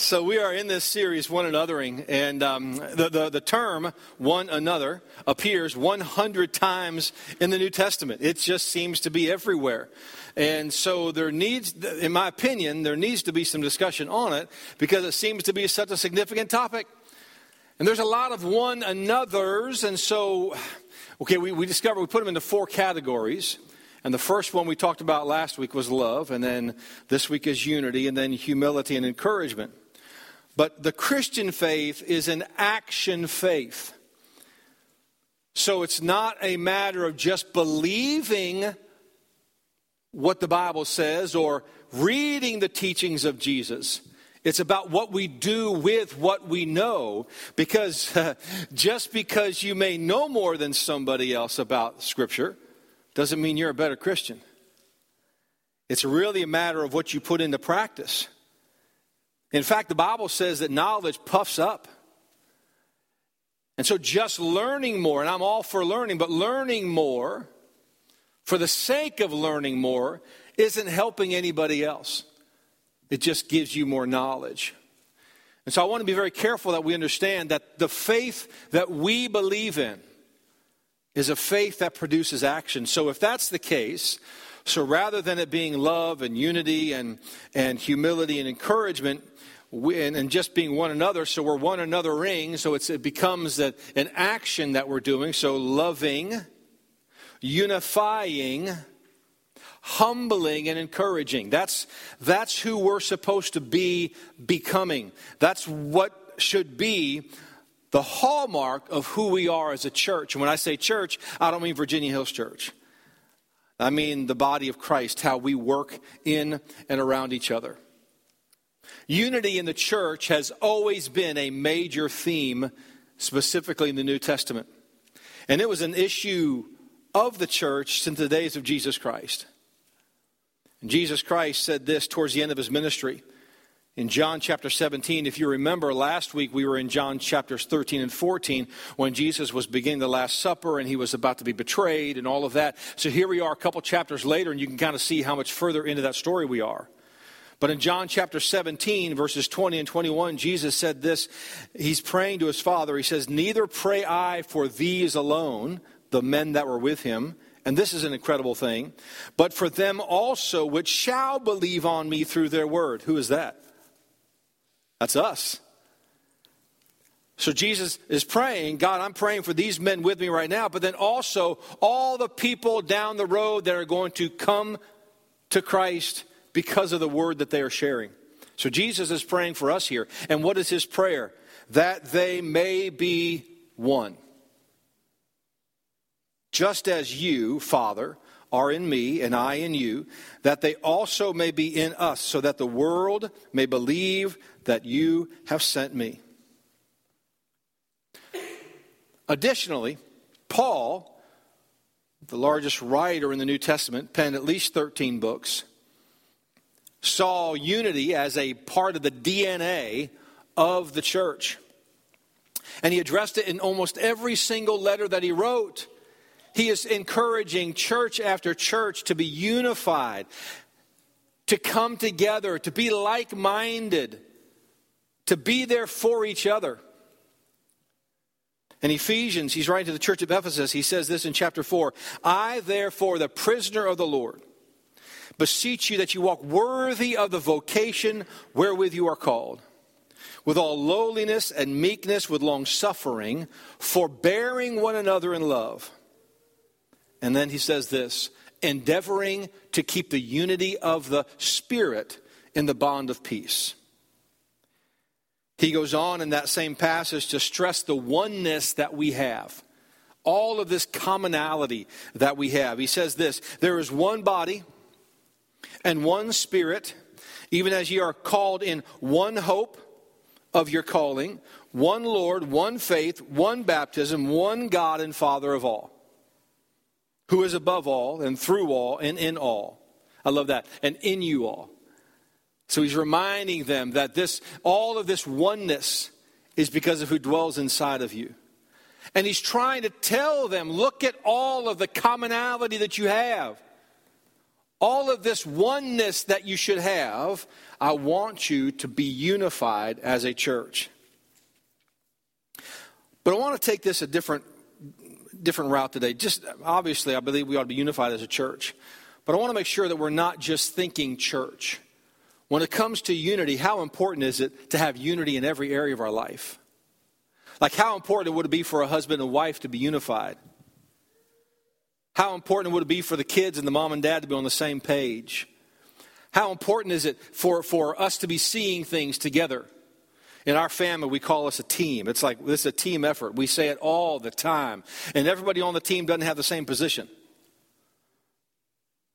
So we are in this series, One Anothering, and um, the, the, the term one another appears 100 times in the New Testament. It just seems to be everywhere. And so there needs, in my opinion, there needs to be some discussion on it because it seems to be such a significant topic. And there's a lot of one another's, and so, okay, we, we discovered we put them into four categories. And the first one we talked about last week was love, and then this week is unity, and then humility and encouragement. But the Christian faith is an action faith. So it's not a matter of just believing what the Bible says or reading the teachings of Jesus. It's about what we do with what we know. Because uh, just because you may know more than somebody else about Scripture doesn't mean you're a better Christian. It's really a matter of what you put into practice. In fact, the Bible says that knowledge puffs up. And so just learning more, and I'm all for learning, but learning more for the sake of learning more isn't helping anybody else. It just gives you more knowledge. And so I want to be very careful that we understand that the faith that we believe in is a faith that produces action. So if that's the case, so rather than it being love and unity and, and humility and encouragement, and, and, just being one another, so we're one anothering, so it becomes that, an action that we're doing. So loving, unifying, humbling, and encouraging. That's, that's who we're supposed to be becoming. That's what should be the hallmark of who we are as a church. And when I say church, I don't mean Virginia Hills Church. I mean the body of Christ, how we work in and around each other. Unity in the church has always been a major theme, specifically in the New Testament. And it was an issue of the church since the days of Jesus Christ. And Jesus Christ said this towards the end of his ministry in John chapter 17. If you remember, last week we were in John chapters 13 and 14 when Jesus was beginning the Last Supper and he was about to be betrayed and all of that. So here we are a couple chapters later, and you can kind of see how much further into that story we are. But in John chapter 17, verses 20 and 21, Jesus said this. He's praying to his Father. He says, Neither pray I for these alone, the men that were with him and this is an incredible thing, but for them also which shall believe on me through their word. Who is that? That's us. So Jesus is praying, God, I'm praying for these men with me right now, but then also all the people down the road that are going to come to Christ because of the word that they are sharing. So Jesus is praying for us here. And what is his prayer? That they may be one. Just as you, Father, are in me and I in you, that they also may be in us, so that the world may believe that you have sent me. Additionally, Paul, the largest writer in the New Testament, penned at least 13 books, saw unity as a part of the DNA of the church. And he addressed it in almost every single letter that he wrote. He is encouraging church after church to be unified, to come together, to be like minded, to be there for each other. In Ephesians, he's writing to the church of Ephesus, he says this in chapter 4 I, therefore, the prisoner of the Lord, beseech you that you walk worthy of the vocation wherewith you are called, with all lowliness and meekness, with long suffering, forbearing one another in love and then he says this endeavoring to keep the unity of the Spirit in the bond of peace. He goes on in that same passage to stress the oneness that we have, all of this commonality that we have. He says this there is one body and one Spirit, even as ye are called in one hope of your calling, one Lord, one faith, one baptism, one God and Father of all who is above all and through all and in all. I love that. And in you all. So he's reminding them that this all of this oneness is because of who dwells inside of you. And he's trying to tell them, look at all of the commonality that you have. All of this oneness that you should have, I want you to be unified as a church. But I want to take this a different, different route today. Just obviously, I believe we ought to be unified as a church. But I want to make sure that we're not just thinking church. When it comes to unity, how important is it to have unity in every area of our life? Like, how important would it be for a husband and wife to be unified? How important would it be for the kids and the mom and dad to be on the same page? How important is it for, for us to be seeing things together? In our family, we call us a team. It's like this is a team effort. We say it all the time. And everybody on the team doesn't have the same position.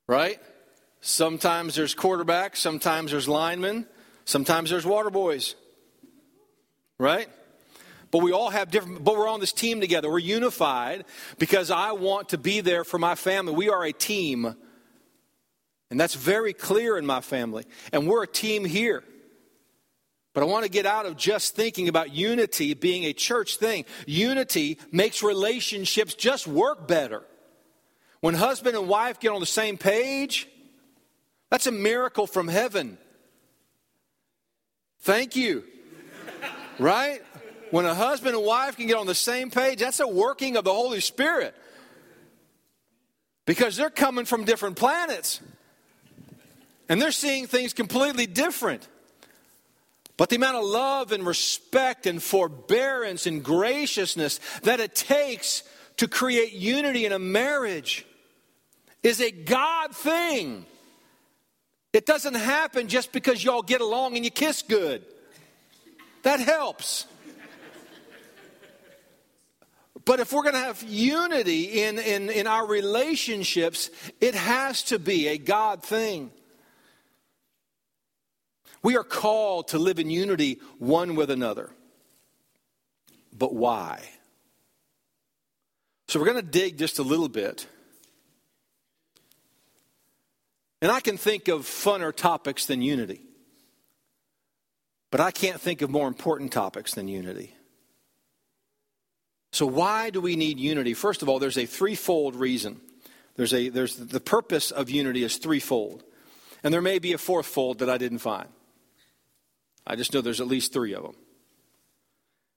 Right? Sometimes there's quarterbacks, sometimes there's linemen, sometimes there's water boys. Right? But we all have different, but we're on this team together. We're unified because I want to be there for my family. We are a team. And that's very clear in my family. And we're a team here. But I want to get out of just thinking about unity being a church thing. Unity makes relationships just work better. When husband and wife get on the same page, that's a miracle from heaven. Thank you. right? When a husband and wife can get on the same page, that's a working of the Holy Spirit. Because they're coming from different planets. And they're seeing things completely different. But the amount of love and respect and forbearance and graciousness that it takes to create unity in a marriage is a God thing. It doesn't happen just because y'all get along and you kiss good. That helps. But if we're going to have unity in, in, in our relationships, it has to be a God thing. We are called to live in unity one with another. But why? So we're going to dig just a little bit. And I can think of funner topics than unity. But I can't think of more important topics than unity. So, why do we need unity? First of all, there's a threefold reason. There's a, there's, the purpose of unity is threefold. And there may be a fourth fold that I didn't find. I just know there's at least three of them.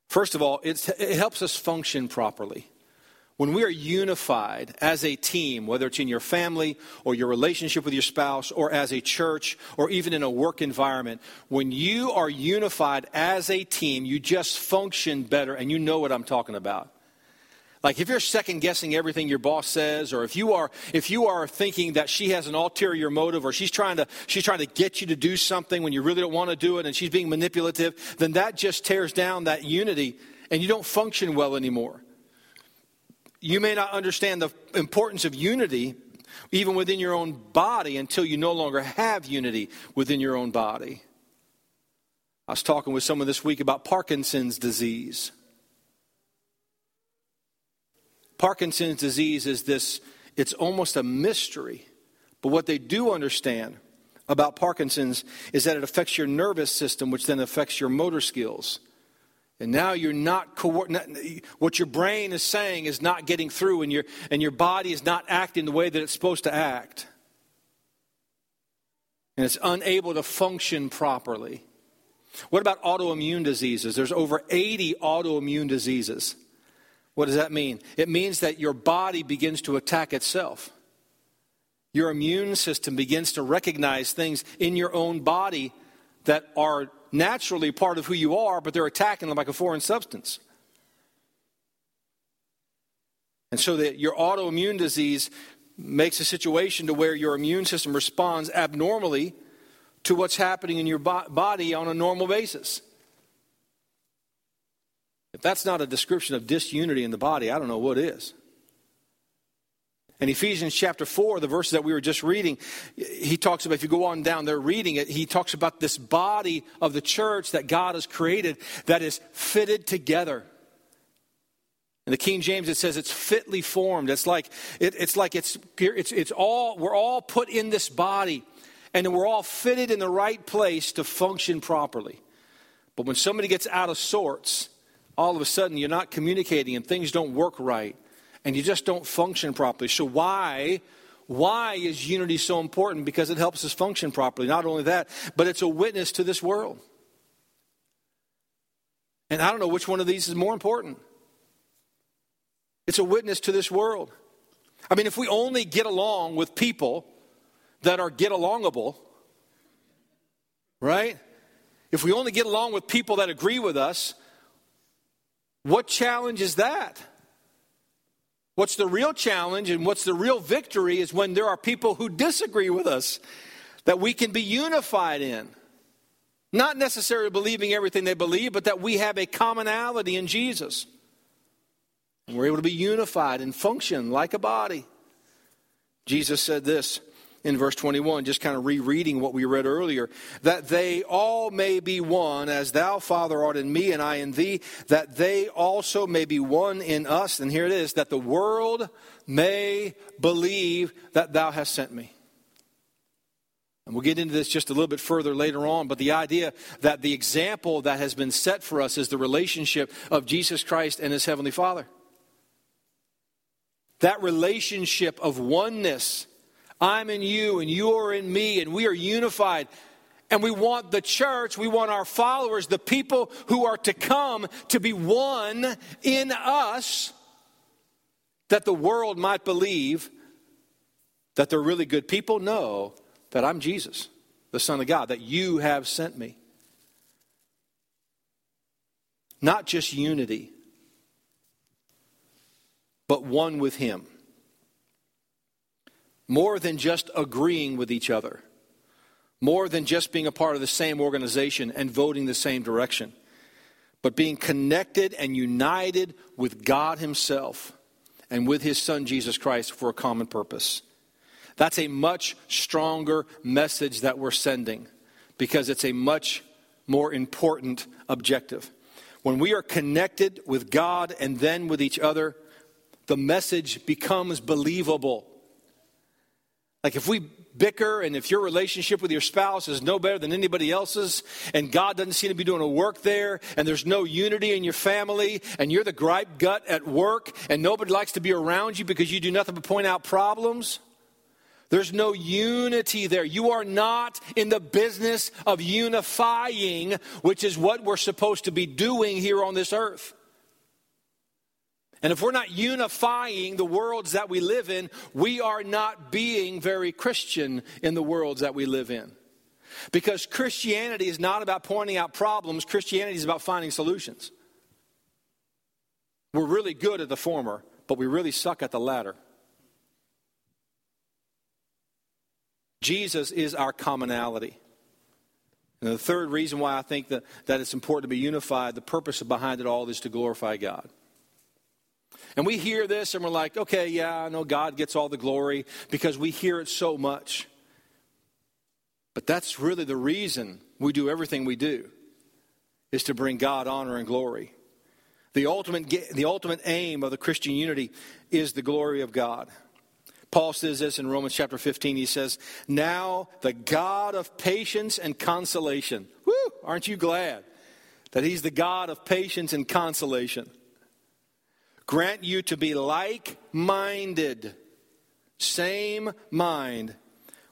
First of all, it helps us function properly. When we are unified as a team, whether it's in your family or your relationship with your spouse or as a church or even in a work environment, when you are unified as a team, you just function better and you know what I'm talking about. Like if you're second guessing everything your boss says, or if you are if you are thinking that she has an ulterior motive, or she's trying to she's trying to get you to do something when you really don't want to do it, and she's being manipulative, then that just tears down that unity, and you don't function well anymore. You may not understand the importance of unity even within your own body until you no longer have unity within your own body. I was talking with someone this week about Parkinson's disease. Parkinson's disease is this, it's almost a mystery. But what they do understand about Parkinson's is that it affects your nervous system, which then affects your motor skills. And now you're not, what your brain is saying is not getting through, and your, and your body is not acting the way that it's supposed to act. And it's unable to function properly. What about autoimmune diseases? There's over 80 autoimmune diseases. What does that mean? It means that your body begins to attack itself. Your immune system begins to recognize things in your own body that are naturally part of who you are, but they're attacking them like a foreign substance. And so that your autoimmune disease makes a situation to where your immune system responds abnormally to what's happening in your body on a normal basis. If that's not a description of disunity in the body, I don't know what is. In Ephesians chapter 4, the verses that we were just reading, he talks about, if you go on down there reading it, he talks about this body of the church that God has created that is fitted together. In the King James, it says it's fitly formed. It's like, it, it's, like it's, it's, it's all, we're all put in this body and we're all fitted in the right place to function properly. But when somebody gets out of sorts, all of a sudden you're not communicating and things don't work right and you just don't function properly. So, why, Why is unity so important? Because it helps us function properly. Not only that, but it's a witness to this world. And I don't know which one of these is more important. It's a witness to this world. I mean, if we only get along with people that are get alongable, right? If we only get along with people that agree with us, what challenge is that? What's the real challenge and what's the real victory is when there are people who disagree with us that we can be unified in. Not necessarily believing everything they believe, but that we have a commonality in Jesus. And we're able to be unified and function like a body. Jesus said this in verse 21, just kind of rereading what we read earlier, that they all may be one, as thou, Father, art in me, and I in thee, that they also may be one in us. And here it is, that the world may believe that thou hast sent me. And we'll get into this just a little bit further later on, but the idea that the example that has been set for us is the relationship of Jesus Christ and his Heavenly Father. That relationship of oneness I'm in you and you are in me and we are unified. And we want the church, we want our followers, the people who are to come to be one in us that the world might believe that they're really good people. Know that I'm Jesus, the Son of God, that you have sent me. Not just unity, but one with Him more than just agreeing with each other, more than just being a part of the same organization and voting the same direction, but being connected and united with God Himself and with His Son Jesus Christ for a common purpose. That's a much stronger message that we're sending because it's a much more important objective. When we are connected with God and then with each other, the message becomes believable. Like if we bicker and if your relationship with your spouse is no better than anybody else's and God doesn't seem to be doing a work there and there's no unity in your family and you're the gripe gut at work and nobody likes to be around you because you do nothing but point out problems, there's no unity there. You are not in the business of unifying, which is what we're supposed to be doing here on this earth. And if we're not unifying the worlds that we live in, we are not being very Christian in the worlds that we live in. Because Christianity is not about pointing out problems, Christianity is about finding solutions. We're really good at the former, but we really suck at the latter. Jesus is our commonality. And the third reason why I think that, that it's important to be unified, the purpose behind it all is to glorify God. And we hear this and we're like, okay, yeah, I know God gets all the glory because we hear it so much. But that's really the reason we do everything we do is to bring God honor and glory. The ultimate, the ultimate aim of the Christian unity is the glory of God. Paul says this in Romans chapter 15. He says, Now the God of patience and consolation. Woo! Aren't you glad that He's the God of patience and consolation? Grant you to be like minded, same mind,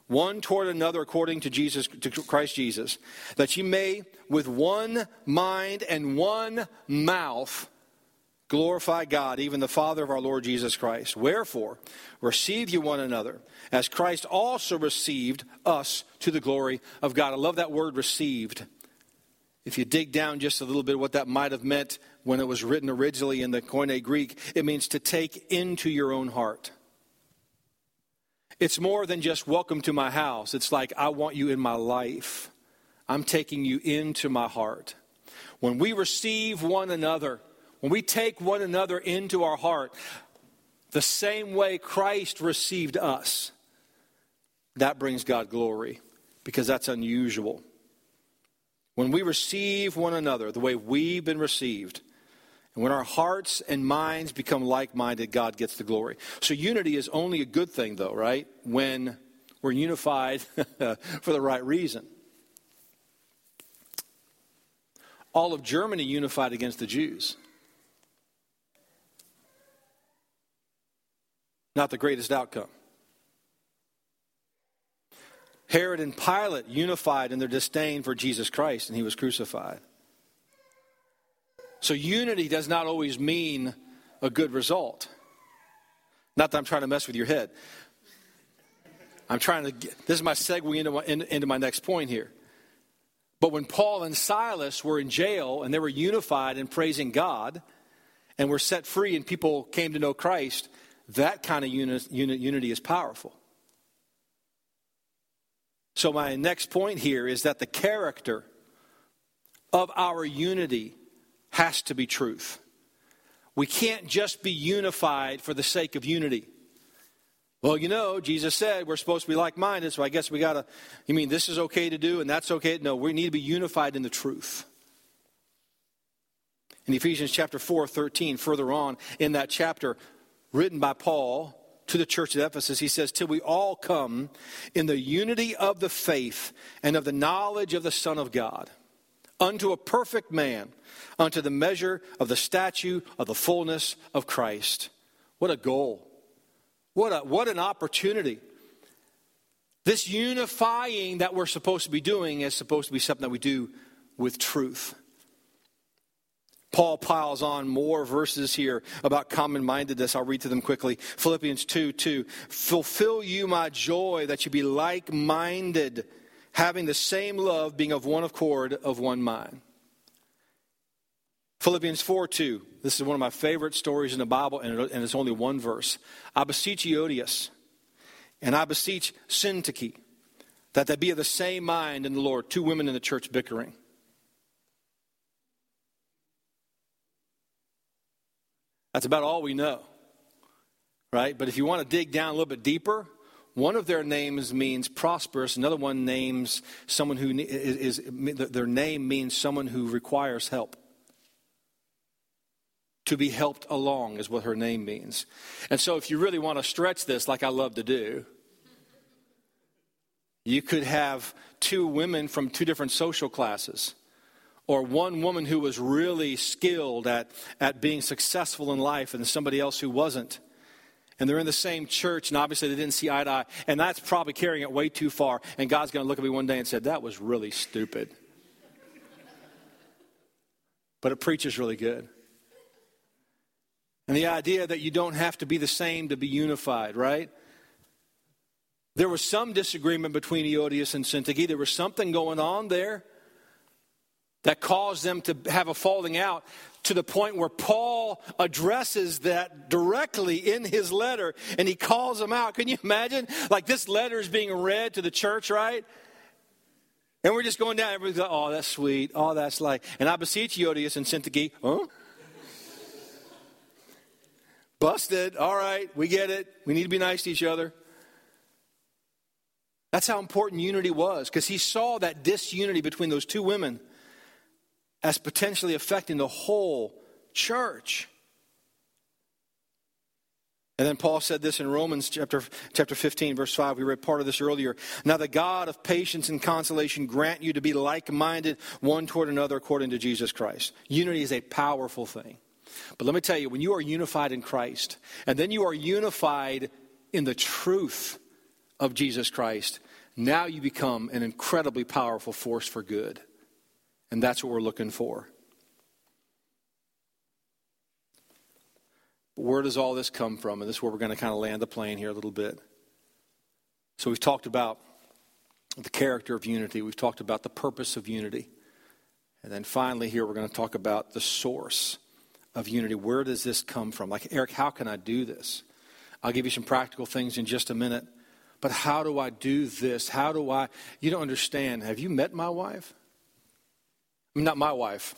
one toward another according to Jesus to Christ Jesus, that ye may with one mind and one mouth glorify God, even the Father of our Lord Jesus Christ. Wherefore, receive you one another, as Christ also received us to the glory of God. I love that word received. If you dig down just a little bit, what that might have meant when it was written originally in the Koine Greek, it means to take into your own heart. It's more than just welcome to my house. It's like, I want you in my life. I'm taking you into my heart. When we receive one another, when we take one another into our heart, the same way Christ received us, that brings God glory because that's unusual. When we receive one another the way we've been received, and when our hearts and minds become like minded, God gets the glory. So unity is only a good thing, though, right? When we're unified for the right reason. All of Germany unified against the Jews. Not the greatest outcome. Herod and Pilate unified in their disdain for Jesus Christ, and he was crucified. So, unity does not always mean a good result. Not that I'm trying to mess with your head. I'm trying to get, this is my segue into my, into my next point here. But when Paul and Silas were in jail and they were unified in praising God and were set free and people came to know Christ, that kind of uni- unity is powerful. So, my next point here is that the character of our unity has to be truth. We can't just be unified for the sake of unity. Well, you know, Jesus said we're supposed to be like minded, so I guess we got to. You mean this is okay to do and that's okay? No, we need to be unified in the truth. In Ephesians chapter 4, 13, further on in that chapter, written by Paul to the church at Ephesus, he says, Till we all come in the unity of the faith and of the knowledge of the Son of God, unto a perfect man, unto the measure of the statue of the fullness of Christ. What a goal. What, a, what an opportunity. This unifying that we're supposed to be doing is supposed to be something that we do with truth. Paul piles on more verses here about common mindedness. I'll read to them quickly. Philippians 2 2. Fulfill you my joy that you be like minded, having the same love, being of one accord, of one mind. Philippians 4 2. This is one of my favorite stories in the Bible, and it's only one verse. I beseech Euodias, and I beseech Syntyche, that they be of the same mind in the Lord. Two women in the church bickering. That's about all we know, right? But if you want to dig down a little bit deeper, one of their names means prosperous. Another one names someone who is, is their name means someone who requires help to be helped along, is what her name means. And so, if you really want to stretch this, like I love to do, you could have two women from two different social classes, or one woman who was really skilled at, at being successful in life and somebody else who wasn't. And they're in the same church, and obviously they didn't see eye to eye. And that's probably carrying it way too far. And God's going to look at me one day and say, That was really stupid. but it preaches really good. And the idea that you don't have to be the same to be unified, right? There was some disagreement between Euodias and Syntyche. There was something going on there that caused them to have a falling out to the point where Paul addresses that directly in his letter and he calls them out. Can you imagine? Like this letter is being read to the church, right? And we're just going down, everybody's like, oh, that's sweet. Oh, that's like, and I beseech Euodias and Syntyche, huh? Busted. All right, we get it. We need to be nice to each other. That's how important unity was because he saw that disunity between those two women as potentially affecting the whole church. And then Paul said this in Romans chapter, chapter 15, verse 5. We read part of this earlier. Now the God of patience and consolation grant you to be like minded one toward another according to Jesus Christ. Unity is a powerful thing. But let me tell you, when you are unified in Christ, and then you are unified in the truth of Jesus Christ, now you become an incredibly powerful force for good. And that's what we're looking for. Where does all this come from? And this is where we're going to kind of land the plane here a little bit. So we've talked about the character of unity, we've talked about the purpose of unity. And then finally, here we're going to talk about the source of unity. Where does this come from? Like, Eric, how can I do this? I'll give you some practical things in just a minute. But how do I do this? How do I? You don't understand. Have you met my wife? I not my wife.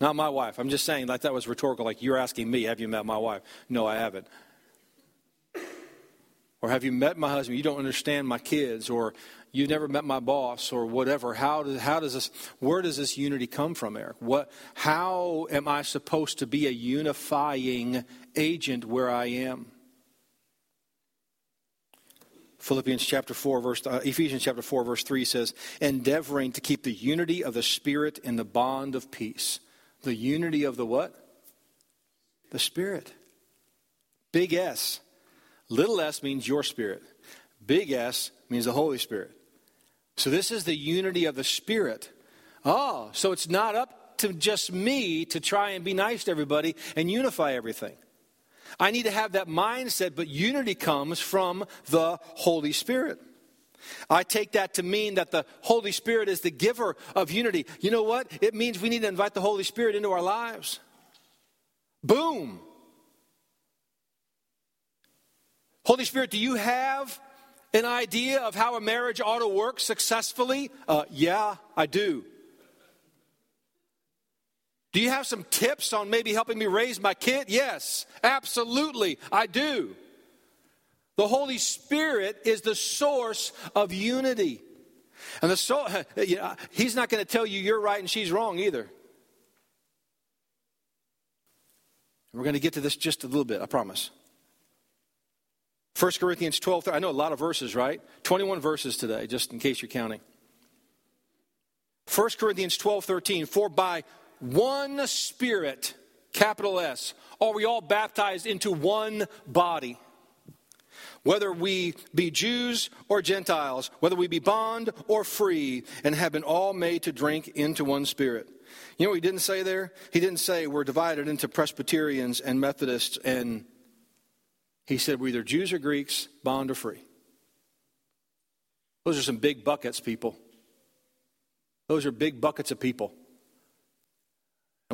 Not my wife. I'm just saying, like that was rhetorical. Like you're asking me, have you met my wife? No, I haven't. Or have you met my husband? You don't understand my kids. Or you've never met my boss or whatever. How does, how does this, where does this unity come from, Eric? What, how am I supposed to be a unifying agent where I am? Philippians chapter 4 verse uh, Ephesians chapter 4 verse 3 says endeavoring to keep the unity of the spirit in the bond of peace. The unity of the what? The spirit. Big S. Little s means your spirit. Big S means the Holy Spirit. So this is the unity of the Spirit. Oh, so it's not up to just me to try and be nice to everybody and unify everything. I need to have that mindset, but unity comes from the Holy Spirit. I take that to mean that the Holy Spirit is the giver of unity. You know what? It means we need to invite the Holy Spirit into our lives. Boom. Holy Spirit, do you have an idea of how a marriage ought to work successfully? Uh, yeah, I do. Do you have some tips on maybe helping me raise my kid? Yes, absolutely, I do. The Holy Spirit is the source of unity. And the soul, you know, he's not going to tell you you're right and she's wrong either. We're going to get to this just a little bit, I promise. 1 Corinthians 12, I know a lot of verses, right? 21 verses today, just in case you're counting. 1 Corinthians 12, 13, for by one Spirit, capital S, are we all baptized into one body. Whether we be Jews or Gentiles, whether we be bond or free, and have been all made to drink into one Spirit. You know what he didn't say there? He didn't say we're divided into Presbyterians and Methodists, and he said we're either Jews or Greeks, bond or free. Those are some big buckets, people. Those are big buckets of people.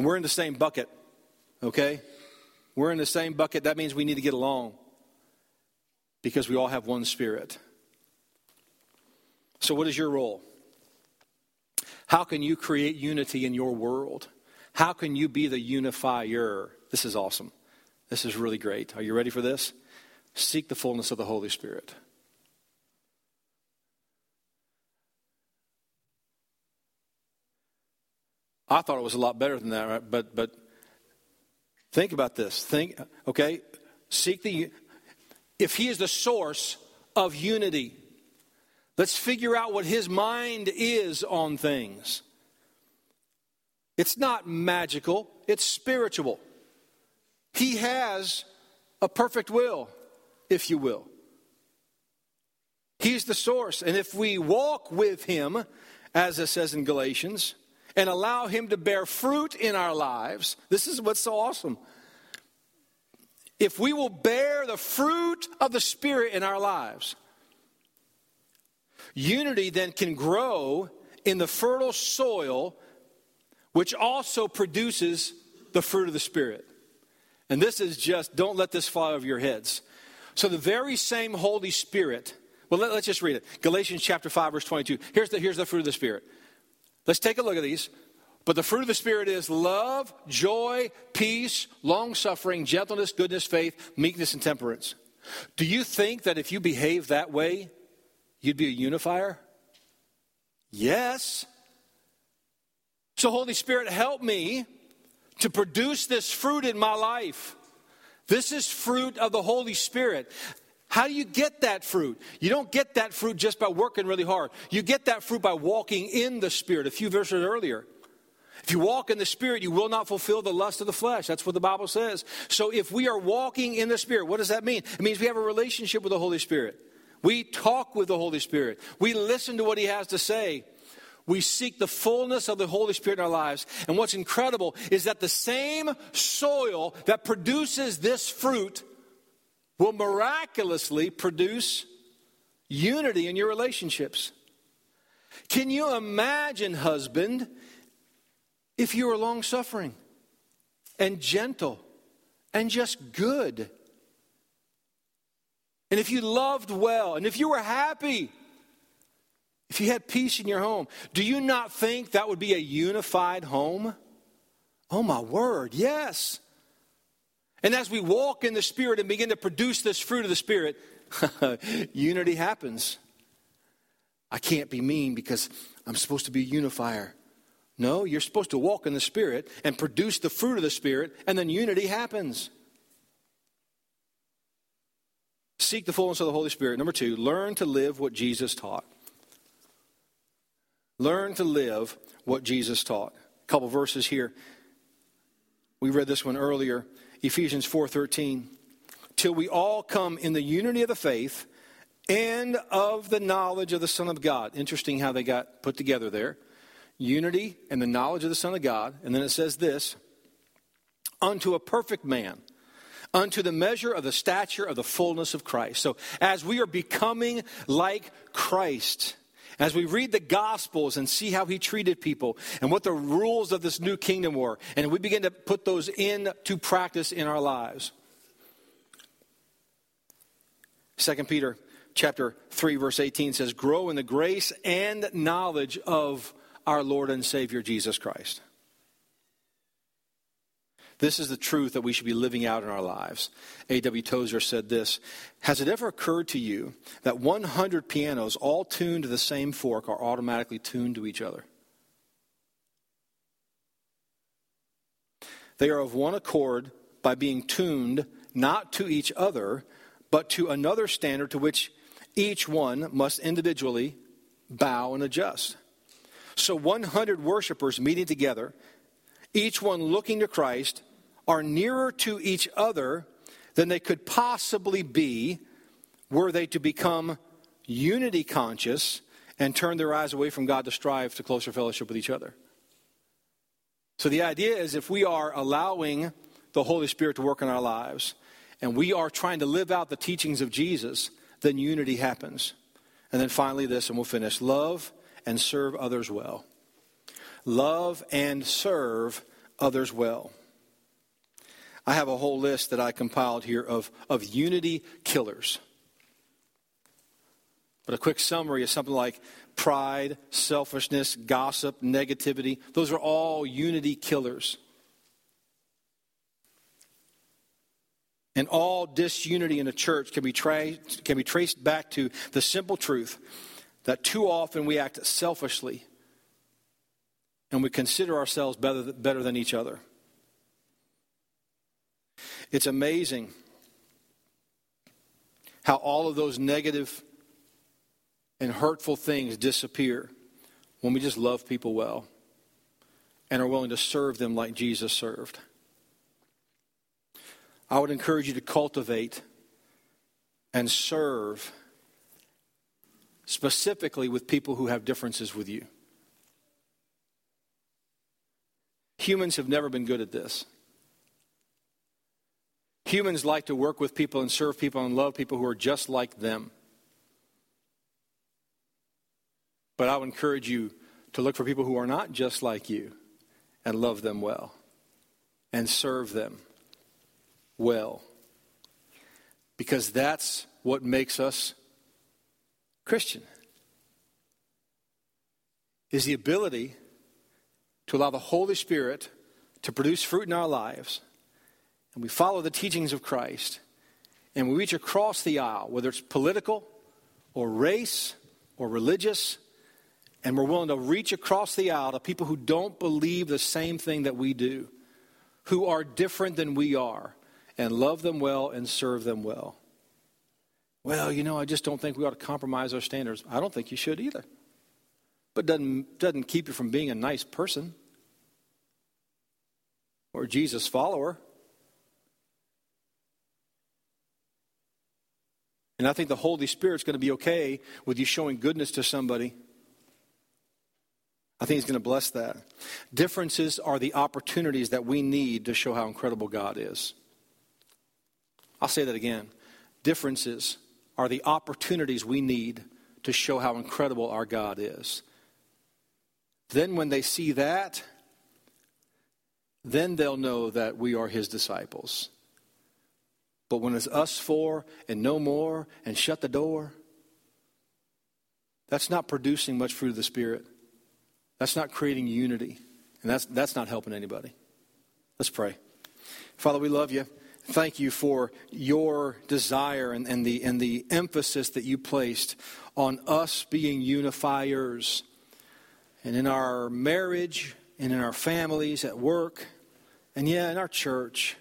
We're in the same bucket, okay? We're in the same bucket. That means we need to get along because we all have one spirit. So, what is your role? How can you create unity in your world? How can you be the unifier? This is awesome. This is really great. Are you ready for this? Seek the fullness of the Holy Spirit. I thought it was a lot better than that, right? But but think about this. Think okay, seek the if he is the source of unity, let's figure out what his mind is on things. It's not magical, it's spiritual. He has a perfect will, if you will. He's the source. And if we walk with him, as it says in Galatians, and allow Him to bear fruit in our lives, this is what's so awesome. If we will bear the fruit of the Spirit in our lives, unity then can grow in the fertile soil, which also produces the fruit of the Spirit. And this is just, don't let this fly over your heads. So, the very same Holy Spirit, well, let, us just read it. Galatians chapter 5, verse 22. Here's the, here's the fruit of the Spirit Let's take a look at these. But the fruit of the Spirit is love, joy, peace, long suffering, gentleness, goodness, faith, meekness, and temperance. Do you think that if you behave that way, you'd be a unifier? Yes. So, Holy Spirit, help me to produce this fruit in my life. This is fruit of the Holy Spirit. How do you get that fruit? You don't get that fruit just by working really hard. You get that fruit by walking in the Spirit. A few verses earlier. If you walk in the Spirit, you will not fulfill the lust of the flesh. That's what the Bible says. So if we are walking in the Spirit, what does that mean? It means we have a relationship with the Holy Spirit. We talk with the Holy Spirit. We listen to what He has to say. We seek the fullness of the Holy Spirit in our lives. And what's incredible is that the same soil that produces this fruit will miraculously produce unity in your relationships. Can you imagine, husband, if you were long suffering and gentle and just good? And if you loved well, and if you were happy, if you had peace in your home, do you not think that would be a unified home? Oh, my word, yes. And as we walk in the Spirit and begin to produce this fruit of the Spirit, unity happens. I can't be mean because I'm supposed to be a unifier. No, you're supposed to walk in the Spirit and produce the fruit of the Spirit, and then unity happens. Seek the fullness of the Holy Spirit. Number two, learn to live what Jesus taught. Learn to live what Jesus taught. A couple verses here. We read this one earlier. Ephesians 4:13, till we all come in the unity of the faith and of the knowledge of the Son of God. Interesting how they got put together there. Unity and the knowledge of the Son of God. And then it says this unto a perfect man, unto the measure of the stature of the fullness of Christ. So as we are becoming like Christ, as we read the Gospels and see how he treated people and what the rules of this new kingdom were, and we begin to put those into practice in our lives. 2 Peter chapter 3 verse 18 says grow in the grace and knowledge of our Lord and Savior Jesus Christ. This is the truth that we should be living out in our lives. A.W. Tozer said this Has it ever occurred to you that 100 pianos, all tuned to the same fork, are automatically tuned to each other? They are of one accord by being tuned not to each other, but to another standard to which each one must individually bow and adjust. So 100 worshipers meeting together, each one looking to Christ, are nearer to each other than they could possibly be were they to become unity conscious and turn their eyes away from God to strive to closer fellowship with each other. So the idea is if we are allowing the Holy Spirit to work in our lives and we are trying to live out the teachings of Jesus, then unity happens. And then finally, this, and we'll finish love and serve others well. Love and serve others well. I have a whole list that I compiled here of, of unity killers. But a quick summary is something like pride, selfishness, gossip, negativity. Those are all unity killers. And all disunity in a church can be, tra- can be traced back to the simple truth that too often we act selfishly and we consider ourselves better, better than each other. It's amazing how all of those negative and hurtful things disappear when we just love people well and are willing to serve them like Jesus served. I would encourage you to cultivate and serve specifically with people who have differences with you. Humans have never been good at this. Humans like to work with people and serve people and love people who are just like them. But I would encourage you to look for people who are not just like you and love them well and serve them well. Because that's what makes us Christian. Is the ability to allow the Holy Spirit to produce fruit in our lives and we follow the teachings of Christ and we reach across the aisle, whether it's political or race or religious, and we're willing to reach across the aisle to people who don't believe the same thing that we do, who are different than we are, and love them well and serve them well. Well, you know, I just don't think we ought to compromise our standards. I don't think you should either. But doesn't doesn't keep you from being a nice person or Jesus follower. And I think the Holy Spirit's going to be okay with you showing goodness to somebody. I think He's going to bless that. Differences are the opportunities that we need to show how incredible God is. I'll say that again. Differences are the opportunities we need to show how incredible our God is. Then, when they see that, then they'll know that we are His disciples. But when it's us four and no more and shut the door, that's not producing much fruit of the Spirit. That's not creating unity. And that's, that's not helping anybody. Let's pray. Father, we love you. Thank you for your desire and, and, the, and the emphasis that you placed on us being unifiers. And in our marriage, and in our families, at work, and yeah, in our church.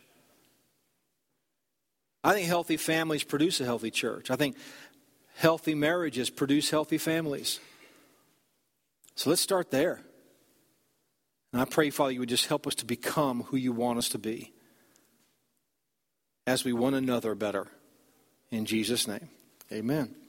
I think healthy families produce a healthy church. I think healthy marriages produce healthy families. So let's start there. And I pray, Father, you would just help us to become who you want us to be as we one another better. In Jesus' name, amen.